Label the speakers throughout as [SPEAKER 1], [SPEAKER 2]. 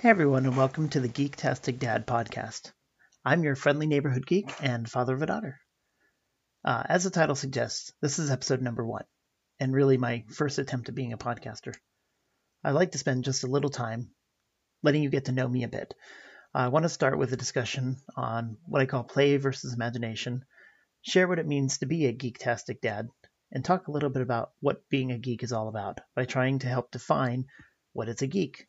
[SPEAKER 1] Hey everyone, and welcome to the Geektastic Dad podcast. I'm your friendly neighborhood geek and father of a daughter. Uh, as the title suggests, this is episode number one, and really my first attempt at being a podcaster. I like to spend just a little time letting you get to know me a bit. I want to start with a discussion on what I call play versus imagination, share what it means to be a geektastic dad, and talk a little bit about what being a geek is all about by trying to help define what is a geek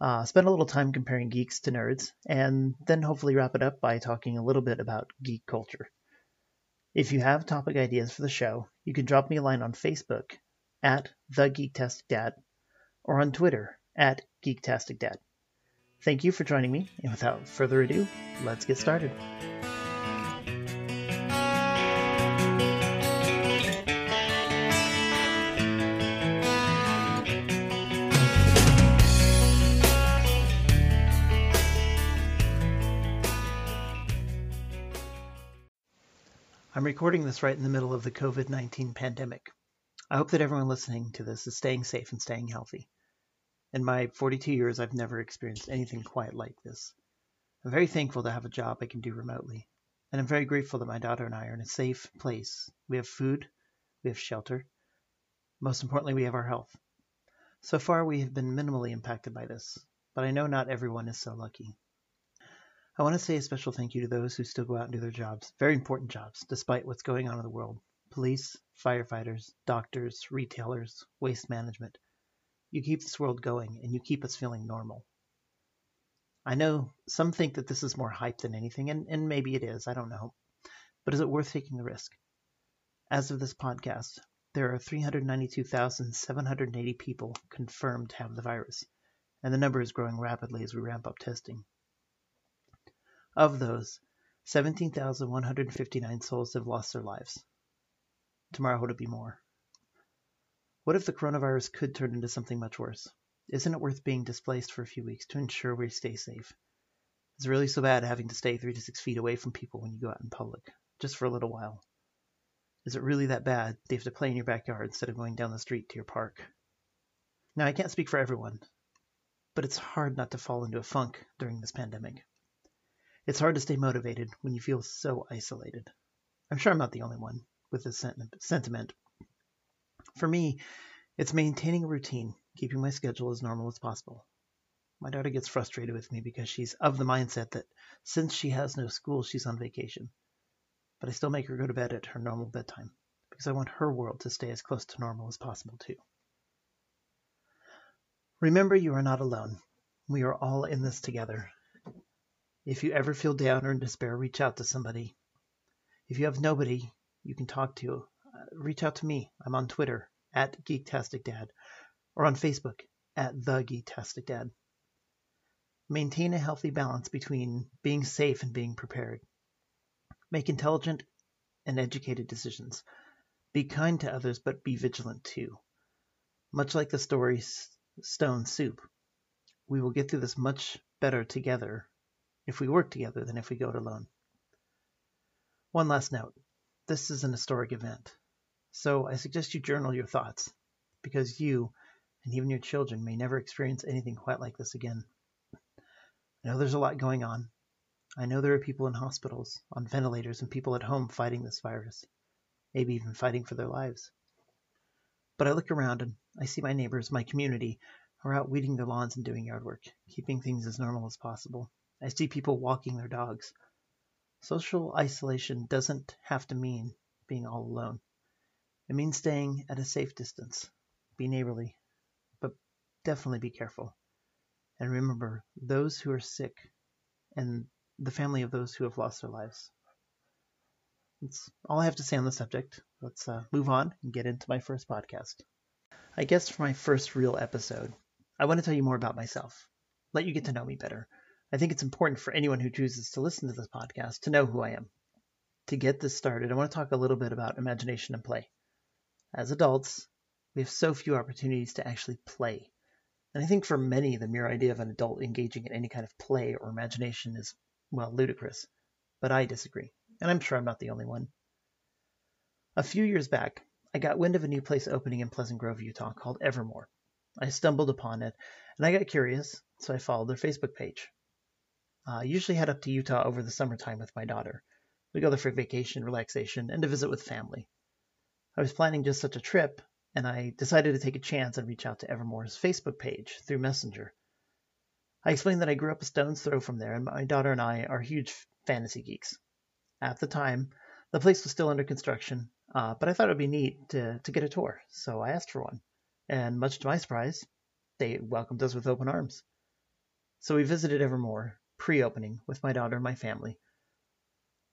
[SPEAKER 1] uh, spend a little time comparing geeks to nerds, and then hopefully wrap it up by talking a little bit about geek culture. If you have topic ideas for the show, you can drop me a line on Facebook at the Geektastic Dad or on Twitter at Geektastic Dad. Thank you for joining me, and without further ado, let's get started. I'm recording this right in the middle of the COVID 19 pandemic. I hope that everyone listening to this is staying safe and staying healthy. In my 42 years, I've never experienced anything quite like this. I'm very thankful to have a job I can do remotely, and I'm very grateful that my daughter and I are in a safe place. We have food, we have shelter, most importantly, we have our health. So far, we have been minimally impacted by this, but I know not everyone is so lucky. I want to say a special thank you to those who still go out and do their jobs, very important jobs, despite what's going on in the world. Police, firefighters, doctors, retailers, waste management. You keep this world going and you keep us feeling normal. I know some think that this is more hype than anything, and, and maybe it is, I don't know. But is it worth taking the risk? As of this podcast, there are 392,780 people confirmed to have the virus, and the number is growing rapidly as we ramp up testing. Of those, 17,159 souls have lost their lives. Tomorrow would it be more? What if the coronavirus could turn into something much worse? Isn't it worth being displaced for a few weeks to ensure we stay safe? Is it really so bad having to stay three to six feet away from people when you go out in public, just for a little while? Is it really that bad they have to play in your backyard instead of going down the street to your park? Now, I can't speak for everyone, but it's hard not to fall into a funk during this pandemic. It's hard to stay motivated when you feel so isolated. I'm sure I'm not the only one with this sentiment. For me, it's maintaining a routine, keeping my schedule as normal as possible. My daughter gets frustrated with me because she's of the mindset that since she has no school, she's on vacation. But I still make her go to bed at her normal bedtime because I want her world to stay as close to normal as possible, too. Remember, you are not alone. We are all in this together, if you ever feel down or in despair, reach out to somebody. If you have nobody you can talk to, uh, reach out to me. I'm on Twitter at Geektastic Dad or on Facebook at The Geektastic Dad. Maintain a healthy balance between being safe and being prepared. Make intelligent and educated decisions. Be kind to others, but be vigilant too. Much like the story Stone Soup, we will get through this much better together if we work together than if we go it alone. One last note this is an historic event, so I suggest you journal your thoughts, because you and even your children may never experience anything quite like this again. I know there's a lot going on. I know there are people in hospitals, on ventilators, and people at home fighting this virus, maybe even fighting for their lives. But I look around and I see my neighbors, my community, are out weeding their lawns and doing yard work, keeping things as normal as possible. I see people walking their dogs. Social isolation doesn't have to mean being all alone. It means staying at a safe distance. Be neighborly, but definitely be careful. And remember those who are sick and the family of those who have lost their lives. That's all I have to say on the subject. Let's uh, move on and get into my first podcast. I guess for my first real episode, I want to tell you more about myself, let you get to know me better. I think it's important for anyone who chooses to listen to this podcast to know who I am. To get this started, I want to talk a little bit about imagination and play. As adults, we have so few opportunities to actually play. And I think for many, the mere idea of an adult engaging in any kind of play or imagination is, well, ludicrous. But I disagree, and I'm sure I'm not the only one. A few years back, I got wind of a new place opening in Pleasant Grove, Utah called Evermore. I stumbled upon it And I got curious, so I followed their Facebook page. Uh, I usually head up to Utah over the summertime with my daughter. We go there for vacation, relaxation, and to visit with family. I was planning just such a trip, and I decided to take a chance and reach out to Evermore's Facebook page through Messenger. I explained that I grew up a stone's throw from there, and my daughter and I are huge fantasy geeks. At the time, the place was still under construction, uh, but I thought it would be neat to, to get a tour, so I asked for one. And much to my surprise, they welcomed us with open arms. So we visited Evermore, pre opening, with my daughter and my family.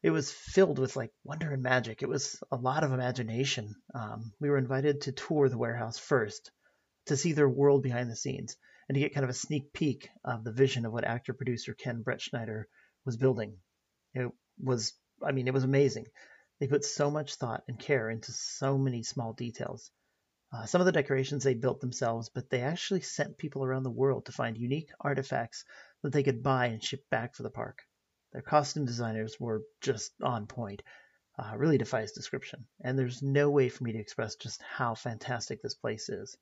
[SPEAKER 1] It was filled with like wonder and magic. It was a lot of imagination. Um, we were invited to tour the warehouse first, to see their world behind the scenes, and to get kind of a sneak peek of the vision of what actor producer Ken Bretschneider was building. It was, I mean, it was amazing. They put so much thought and care into so many small details. Uh, some of the decorations they built themselves, but they actually sent people around the world to find unique artifacts that they could buy and ship back for the park. Their costume designers were just on point. Uh, really defies description. And there's no way for me to express just how fantastic this place is.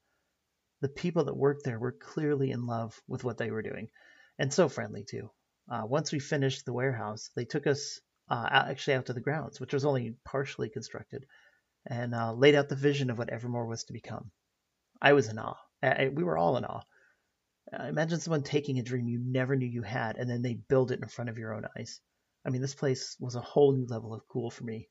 [SPEAKER 1] The people that worked there were clearly in love with what they were doing, and so friendly too. Uh, once we finished the warehouse, they took us uh, actually out to the grounds, which was only partially constructed, and uh, laid out the vision of what Evermore was to become. I was in awe. I, we were all in awe. Uh, imagine someone taking a dream you never knew you had and then they build it in front of your own eyes. I mean, this place was a whole new level of cool for me.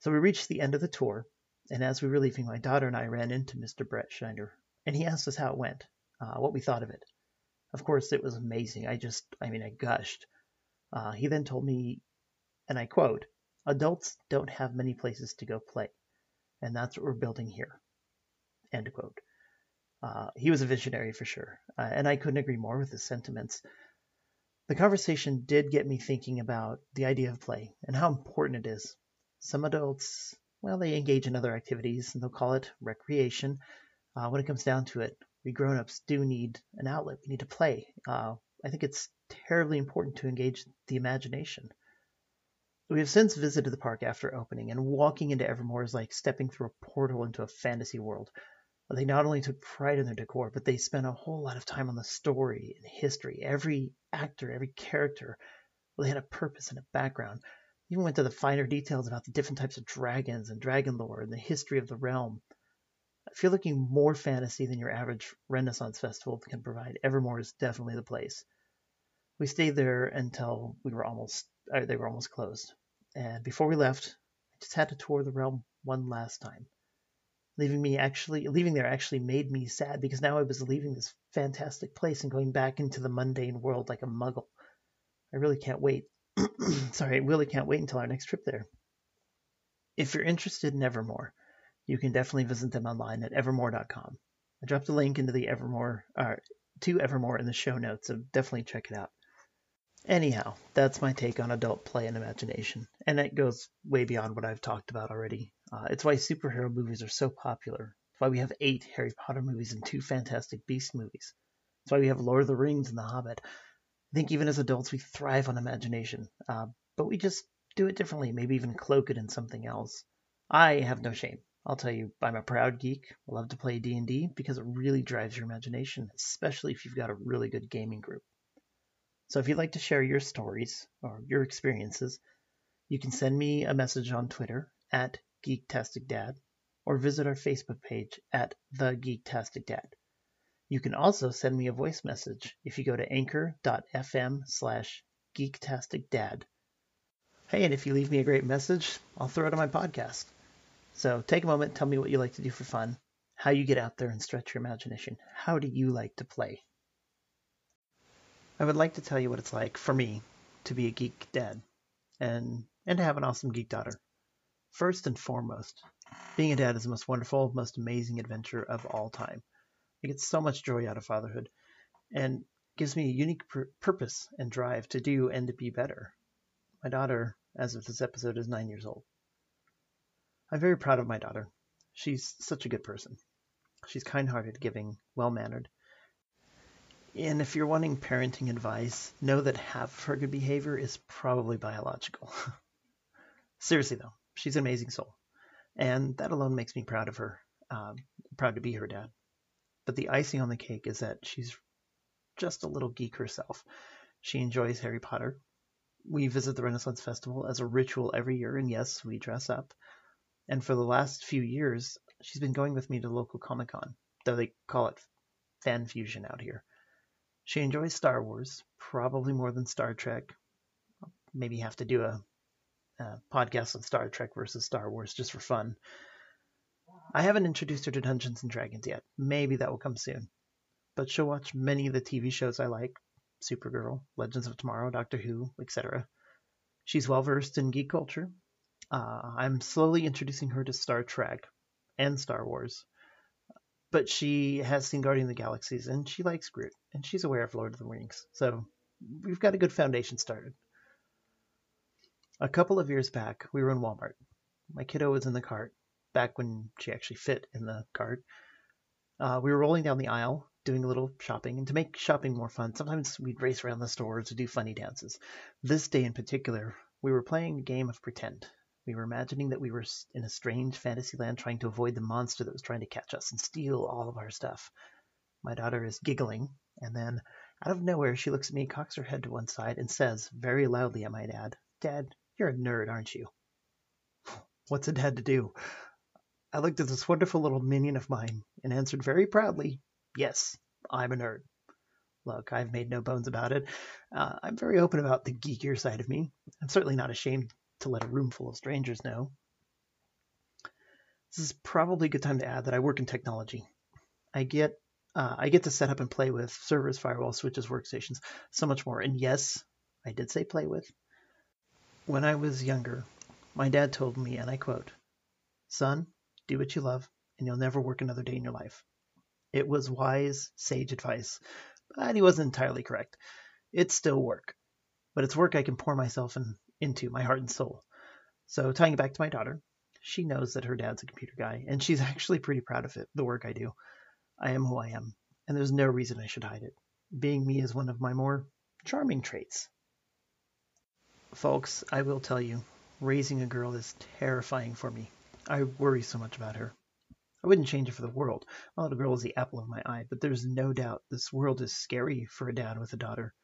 [SPEAKER 1] So we reached the end of the tour, and as we were leaving, my daughter and I ran into Mr. Bretschneider, and he asked us how it went, uh, what we thought of it. Of course, it was amazing. I just, I mean, I gushed. Uh, he then told me, and I quote, Adults don't have many places to go play, and that's what we're building here. End quote. Uh, he was a visionary for sure, uh, and I couldn't agree more with his sentiments. The conversation did get me thinking about the idea of play and how important it is. Some adults, well, they engage in other activities and they'll call it recreation. Uh, when it comes down to it, we grown-ups do need an outlet. We need to play. Uh, I think it's terribly important to engage the imagination. We have since visited the park after opening, and walking into Evermore is like stepping through a portal into a fantasy world. They not only took pride in their decor, but they spent a whole lot of time on the story and history. Every actor, every character, well, they had a purpose and a background. Even went to the finer details about the different types of dragons and dragon lore and the history of the realm. If you're looking more fantasy than your average Renaissance festival can provide, Evermore is definitely the place. We stayed there until we were almost uh, they were almost closed. And before we left, I just had to tour the realm one last time. Leaving me actually leaving there actually made me sad because now I was leaving this fantastic place and going back into the mundane world like a muggle. I really can't wait. Sorry, I really can't wait until our next trip there. If you're interested in Evermore, you can definitely visit them online at evermore.com. I dropped a link into the Evermore uh, to Evermore in the show notes, so definitely check it out. Anyhow, that's my take on adult play and imagination, and it goes way beyond what I've talked about already. Uh, it's why superhero movies are so popular. It's why we have eight Harry Potter movies and two Fantastic Beast movies. It's why we have Lord of the Rings and The Hobbit. I think even as adults, we thrive on imagination, uh, but we just do it differently, maybe even cloak it in something else. I have no shame. I'll tell you, I'm a proud geek. I love to play D&D because it really drives your imagination, especially if you've got a really good gaming group. So if you'd like to share your stories or your experiences, you can send me a message on Twitter at Geektastic Dad or visit our Facebook page at The Geektastic Dad. You can also send me a voice message if you go to anchor.fm slash geektasticdad. Hey, and if you leave me a great message, I'll throw it on my podcast. So take a moment, tell me what you like to do for fun, how you get out there and stretch your imagination. How do you like to play? I would like to tell you what it's like for me to be a geek dad and and to have an awesome geek daughter. First and foremost, being a dad is the most wonderful, most amazing adventure of all time. I get so much joy out of fatherhood and gives me a unique pur- purpose and drive to do and to be better. My daughter, as of this episode, is nine years old. I'm very proud of my daughter. She's such a good person. She's kind hearted, giving, well mannered, and if you're wanting parenting advice, know that half of her good behavior is probably biological. Seriously, though, she's an amazing soul. And that alone makes me proud of her, um, proud to be her dad. But the icing on the cake is that she's just a little geek herself. She enjoys Harry Potter. We visit the Renaissance Festival as a ritual every year, and yes, we dress up. And for the last few years, she's been going with me to local Comic Con, though they call it Fan Fusion out here. She enjoys Star Wars, probably more than Star Trek. Maybe have to do a, a podcast on Star Trek versus Star Wars just for fun. I haven't introduced her to Dungeons and Dragons yet. Maybe that will come soon. But she'll watch many of the TV shows I like Supergirl, Legends of Tomorrow, Doctor Who, etc. She's well versed in geek culture. Uh, I'm slowly introducing her to Star Trek and Star Wars. But she has seen Guardian of the Galaxies and she likes Groot and she's aware of Lord of the Rings. So we've got a good foundation started. A couple of years back, we were in Walmart. My kiddo was in the cart back when she actually fit in the cart. Uh, we were rolling down the aisle, doing a little shopping, and to make shopping more fun, sometimes we'd race around the store to do funny dances. This day in particular, we were playing a game of pretend. We were imagining that we were in a strange fantasy land trying to avoid the monster that was trying to catch us and steal all of our stuff. My daughter is giggling, and then, out of nowhere, she looks at me, cocks her head to one side, and says, very loudly, I might add, Dad, you're a nerd, aren't you? What's it had to do? I looked at this wonderful little minion of mine and answered very proudly, Yes, I'm a nerd. Look, I've made no bones about it. Uh, I'm very open about the geekier side of me. I'm certainly not ashamed to let a room full of strangers know. This is probably a good time to add that I work in technology. I get uh, I get to set up and play with servers, firewalls, switches, workstations, so much more. And yes, I did say play with. When I was younger, my dad told me, and I quote, Son, do what you love, and you'll never work another day in your life. It was wise, sage advice, but he wasn't entirely correct. It's still work, but it's work I can pour myself in, into, my heart and soul. So, tying it back to my daughter, she knows that her dad's a computer guy, and she's actually pretty proud of it, the work I do. I am who I am, and there's no reason I should hide it. Being me is one of my more charming traits. Folks, I will tell you, raising a girl is terrifying for me. I worry so much about her. I wouldn't change it for the world. My little girl is the apple of my eye, but there's no doubt this world is scary for a dad with a daughter.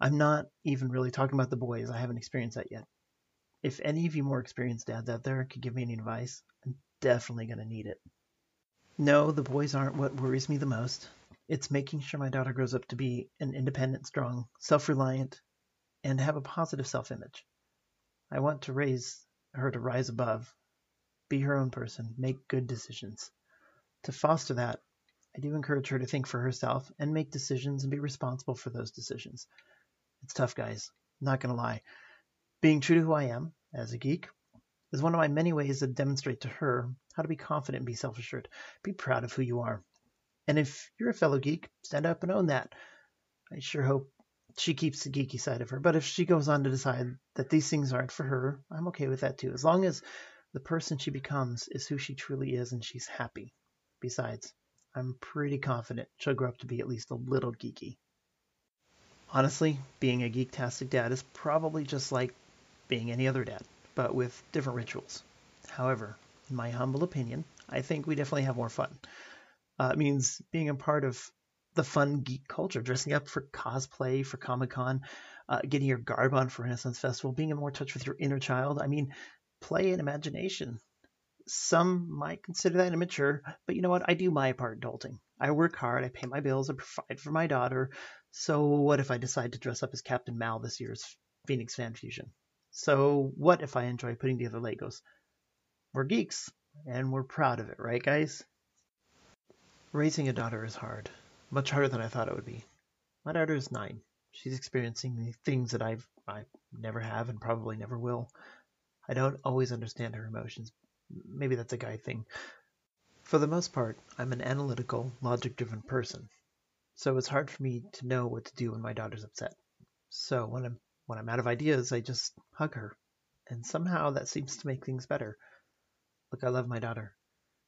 [SPEAKER 1] I'm not even really talking about the boys. I haven't experienced that yet. If any of you more experienced dads out there could give me any advice, I'm definitely going to need it. No, the boys aren't what worries me the most. It's making sure my daughter grows up to be an independent, strong, self reliant, and have a positive self image. I want to raise her to rise above be her own person, make good decisions. To foster that, I do encourage her to think for herself and make decisions and be responsible for those decisions. It's tough, guys. Not going to lie. Being true to who I am as a geek is one of my many ways to demonstrate to her how to be confident and be self assured. Be proud of who you are. And if you're a fellow geek, stand up and own that. I sure hope she keeps the geeky side of her. But if she goes on to decide that these things aren't for her, I'm okay with that too. As long as the person she becomes is who she truly is and she's happy. Besides, I'm pretty confident she'll grow up to be at least a little geeky. Honestly, being a geektastic dad is probably just like being any other dad, but with different rituals. However, in my humble opinion, I think we definitely have more fun. Uh, it means being a part of the fun geek culture, dressing up for cosplay, for Comic Con, uh, getting your garb on for Renaissance Festival, being in more touch with your inner child. I mean, play and imagination. Some might consider that immature, but you know what? I do my part adulting. I work hard, I pay my bills, I provide for my daughter. So what if I decide to dress up as Captain Mal this year's Phoenix Fan Fusion? So what if I enjoy putting together Legos? We're geeks, and we're proud of it, right, guys? Raising a daughter is hard, much harder than I thought it would be. My daughter is nine. She's experiencing things that I've I never have and probably never will. I don't always understand her emotions. Maybe that's a guy thing. For the most part, I'm an analytical, logic driven person. So it's hard for me to know what to do when my daughter's upset. So when I'm when I'm out of ideas, I just hug her. And somehow that seems to make things better. Look, I love my daughter,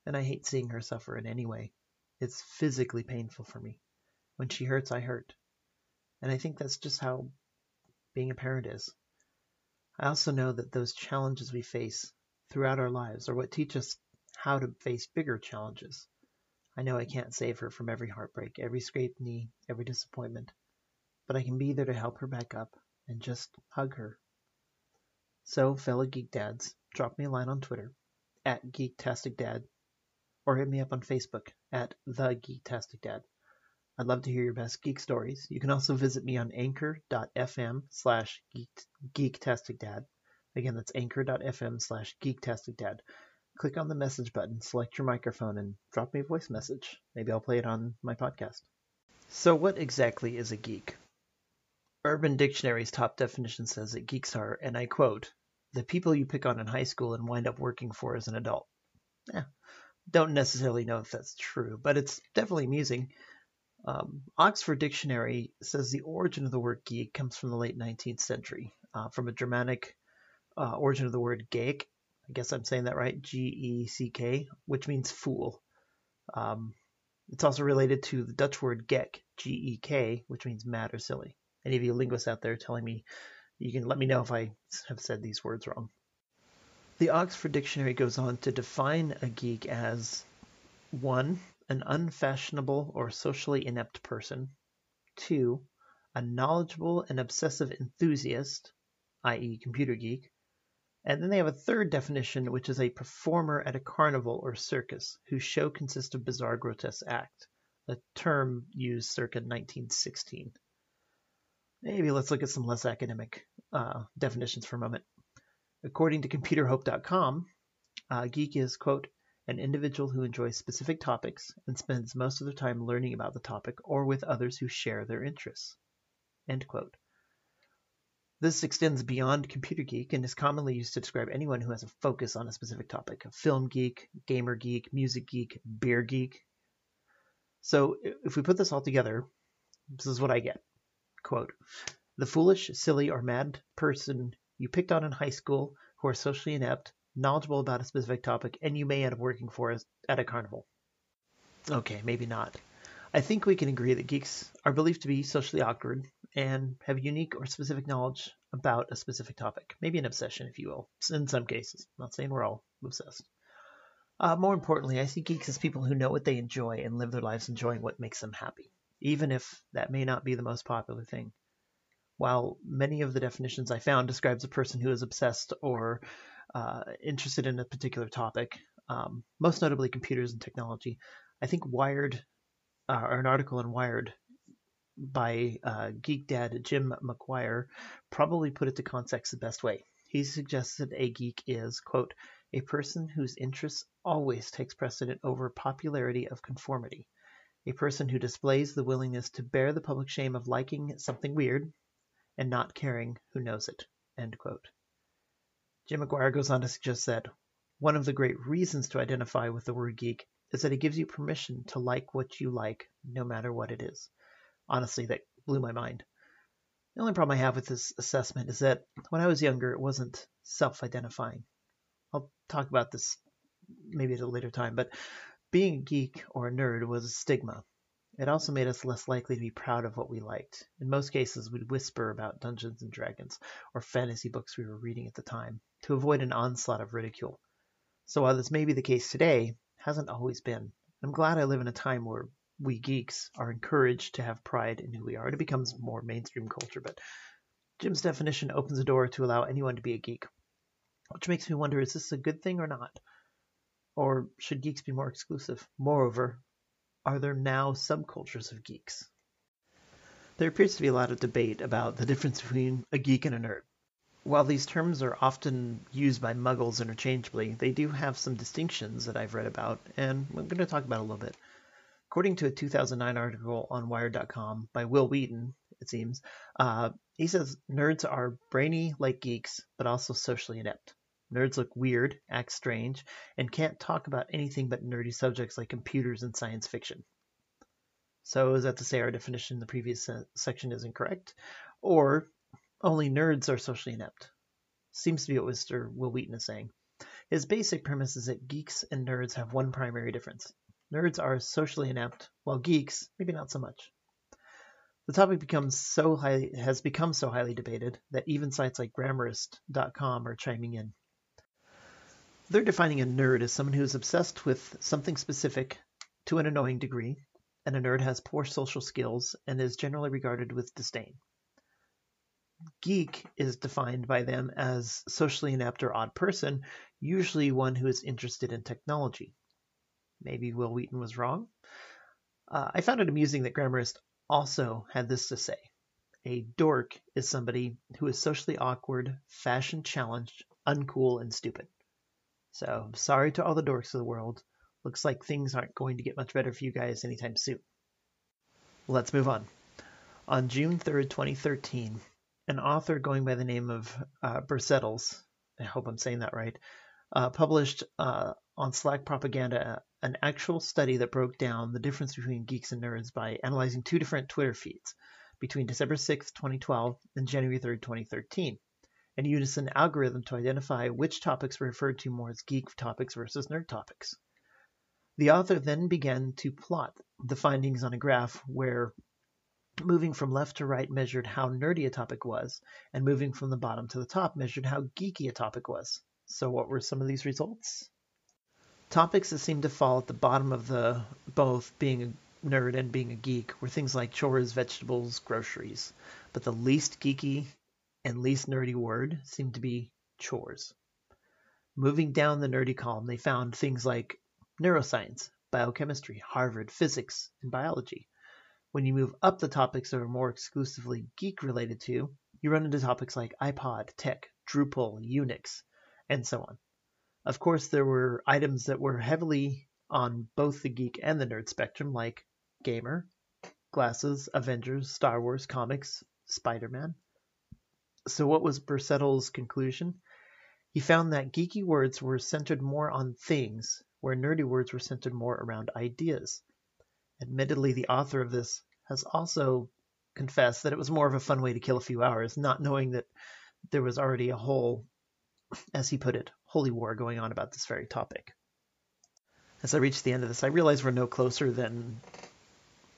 [SPEAKER 1] and I hate seeing her suffer in any way. It's physically painful for me. When she hurts, I hurt. And I think that's just how being a parent is. I also know that those challenges we face throughout our lives are what teach us how to face bigger challenges. I know I can't save her from every heartbreak, every scraped knee, every disappointment, but I can be there to help her back up and just hug her. So, fellow geek dads, drop me a line on Twitter at GeektasticDad or hit me up on Facebook at The Geektastic Dad. I'd love to hear your best geek stories. You can also visit me on anchor.fm slash geektasticdad. Again, that's anchor.fm slash geektasticdad. Click on the message button, select your microphone, and drop me a voice message. Maybe I'll play it on my podcast. So, what exactly is a geek? Urban Dictionary's top definition says that geeks are, and I quote, the people you pick on in high school and wind up working for as an adult. Yeah, don't necessarily know if that's true, but it's definitely amusing. Um, Oxford Dictionary says the origin of the word geek comes from the late 19th century, uh, from a Germanic uh, origin of the word geek. I guess I'm saying that right, G E C K, which means fool. Um, it's also related to the Dutch word gek, G E K, which means mad or silly. Any of you linguists out there telling me, you can let me know if I have said these words wrong. The Oxford Dictionary goes on to define a geek as one, an unfashionable or socially inept person, two, a knowledgeable and obsessive enthusiast, i.e., computer geek, and then they have a third definition, which is a performer at a carnival or circus whose show consists of bizarre, grotesque acts, a term used circa 1916. Maybe let's look at some less academic uh, definitions for a moment. According to computerhope.com, uh, geek is, quote, an individual who enjoys specific topics and spends most of their time learning about the topic or with others who share their interests. End quote. This extends beyond computer geek and is commonly used to describe anyone who has a focus on a specific topic a film geek, gamer geek, music geek, beer geek. So if we put this all together, this is what I get. Quote The foolish, silly, or mad person you picked on in high school who are socially inept, knowledgeable about a specific topic, and you may end up working for us at a carnival. Okay, maybe not. I think we can agree that geeks are believed to be socially awkward and have unique or specific knowledge about a specific topic. Maybe an obsession, if you will, in some cases. I'm not saying we're all obsessed. Uh, more importantly, I see geeks as people who know what they enjoy and live their lives enjoying what makes them happy, even if that may not be the most popular thing. While many of the definitions I found describes a person who is obsessed or uh, interested in a particular topic, um, most notably computers and technology, I think Wired, uh, or an article in Wired by uh, geek dad Jim McGuire, probably put it to context the best way. He suggested a geek is, quote, a person whose interests always takes precedent over popularity of conformity. A person who displays the willingness to bear the public shame of liking something weird, and not caring who knows it. End quote. Jim McGuire goes on to suggest that one of the great reasons to identify with the word geek is that it gives you permission to like what you like, no matter what it is. Honestly, that blew my mind. The only problem I have with this assessment is that when I was younger, it wasn't self identifying. I'll talk about this maybe at a later time, but being a geek or a nerd was a stigma. It also made us less likely to be proud of what we liked. In most cases, we'd whisper about Dungeons and Dragons or fantasy books we were reading at the time to avoid an onslaught of ridicule. So while this may be the case today, hasn't always been. I'm glad I live in a time where we geeks are encouraged to have pride in who we are. It becomes more mainstream culture, but Jim's definition opens the door to allow anyone to be a geek, which makes me wonder is this a good thing or not? Or should geeks be more exclusive? Moreover, are there now subcultures of geeks? There appears to be a lot of debate about the difference between a geek and a nerd. While these terms are often used by muggles interchangeably, they do have some distinctions that I've read about, and I'm going to talk about a little bit. According to a 2009 article on Wired.com by Wil Wheaton, it seems, uh, he says nerds are brainy like geeks, but also socially inept. Nerds look weird, act strange, and can't talk about anything but nerdy subjects like computers and science fiction. So, is that to say our definition in the previous section is incorrect? Or only nerds are socially inept? Seems to be what Mr. Wil Wheaton is saying. His basic premise is that geeks and nerds have one primary difference. Nerds are socially inept, while geeks, maybe not so much. The topic becomes so has become so highly debated that even sites like Grammarist.com are chiming in. They're defining a nerd as someone who is obsessed with something specific to an annoying degree, and a nerd has poor social skills and is generally regarded with disdain. Geek is defined by them as socially inept or odd person, usually one who is interested in technology. Maybe Wil Wheaton was wrong. Uh, I found it amusing that Grammarist also had this to say. A dork is somebody who is socially awkward, fashion challenged, uncool, and stupid. So, sorry to all the dorks of the world. Looks like things aren't going to get much better for you guys anytime soon. Let's move on. On June 3rd, 2013, an author going by the name of uh, Burr Settles, I hope I'm saying that right, uh, published uh, on Slackpropagation an actual study that broke down the difference between geeks and nerds by analyzing two different Twitter feeds between December 6, 2012 and January 3, 2013, and used an algorithm to identify which topics were referred to more as geek topics versus nerd topics. The author then began to plot the findings on a graph where moving from left to right measured how nerdy a topic was, and moving from the bottom to the top measured how geeky a topic was. So what were some of these results? Topics that seemed to fall at the bottom of the both being a nerd and being a geek were things like chores, vegetables, groceries. But the least geeky and least nerdy word seemed to be chores. Moving down the nerdy column, they found things like neuroscience, biochemistry, Harvard, physics, and biology. When you move up the topics that are more exclusively geek related to, you run into topics like iPod, tech, Drupal, Unix, and so on. Of course, there were items that were heavily on both the geek and the nerd spectrum, like gamer, glasses, Avengers, Star Wars, comics, Spider Man. So, what was Burr Settles' conclusion? He found that geeky words were centered more on things, where nerdy words were centered more around ideas. Admittedly, the author of this has also confessed that it was more of a fun way to kill a few hours, not knowing that there was already a whole, as he put it, holy war going on about this very topic. As I reach the end of this, I realize we're no closer than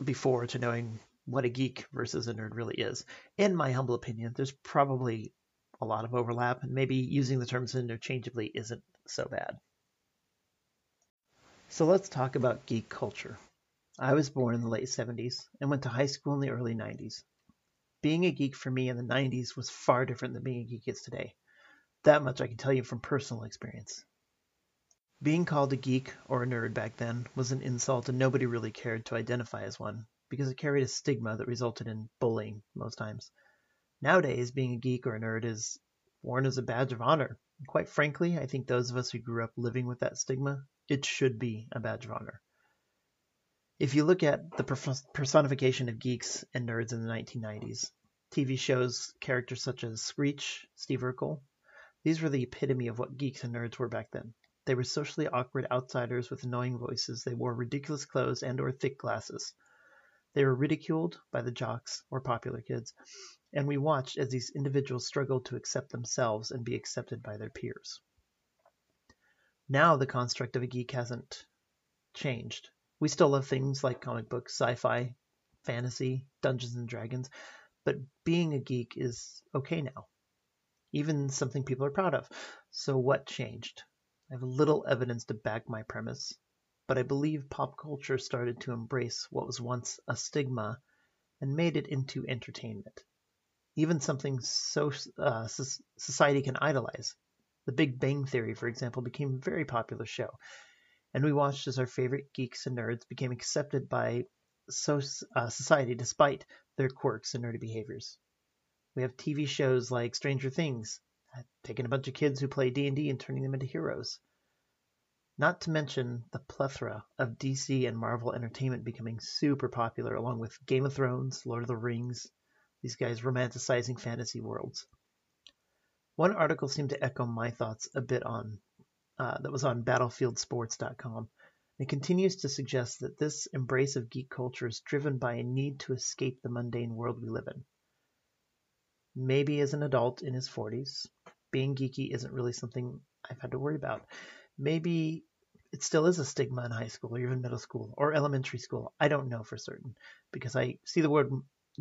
[SPEAKER 1] before to knowing what a geek versus a nerd really is. In my humble opinion, there's probably a lot of overlap, and maybe using the terms interchangeably isn't so bad. So let's talk about geek culture. I was born in the late 70s and went to high school in the early 90s. Being a geek for me in the 90s was far different than being a geek is today. That much I can tell you from personal experience. Being called a geek or a nerd back then was an insult and nobody really cared to identify as one because it carried a stigma that resulted in bullying most times. Nowadays, being a geek or a nerd is worn as a badge of honor. Quite frankly, I think those of us who grew up living with that stigma, it should be a badge of honor. If you look at the personification of geeks and nerds in the 1990s, TV shows characters such as Screech, Steve Urkel, these were the epitome of what geeks and nerds were back then. They were socially awkward outsiders with annoying voices. They wore ridiculous clothes and or thick glasses. They were ridiculed by the jocks or popular kids, and we watched as these individuals struggled to accept themselves and be accepted by their peers. Now the construct of a geek hasn't changed. We still love things like comic books, sci-fi, fantasy, Dungeons and Dragons, but being a geek is okay now. Even something people are proud of. So what changed? I have little evidence to back my premise, but I believe pop culture started to embrace what was once a stigma and made it into entertainment. Even something so uh, society can idolize. The Big Bang Theory, for example, became a very popular show and we watched as our favorite geeks and nerds became accepted by so, uh, society despite their quirks and nerdy behaviors. We have TV shows like Stranger Things, uh, taking a bunch of kids who play D&D and turning them into heroes. Not to mention the plethora of DC and Marvel entertainment becoming super popular along with Game of Thrones, Lord of the Rings, these guys romanticizing fantasy worlds. One article seemed to echo my thoughts a bit on uh, that was on battlefieldsports.com. It continues to suggest that this embrace of geek culture is driven by a need to escape the mundane world we live in. Maybe as an adult in his 40s, being geeky isn't really something I've had to worry about maybe it still is a stigma in high school or even middle school or elementary school. I don't know for certain because I see the word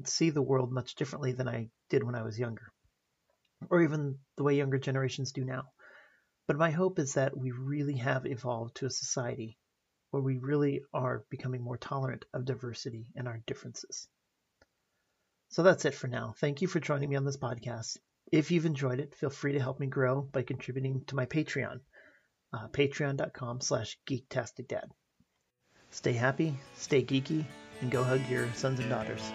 [SPEAKER 1] see the world much differently than I did when I was younger or even the way younger generations do now. But my hope is that we really have evolved to a society where we really are becoming more tolerant of diversity and our differences. So that's it for now. Thank you for joining me on this podcast. If you've enjoyed it, feel free to help me grow by contributing to my Patreon uh, patreon.com slash geektasticdad. Stay happy, stay geeky, and go hug your sons and daughters.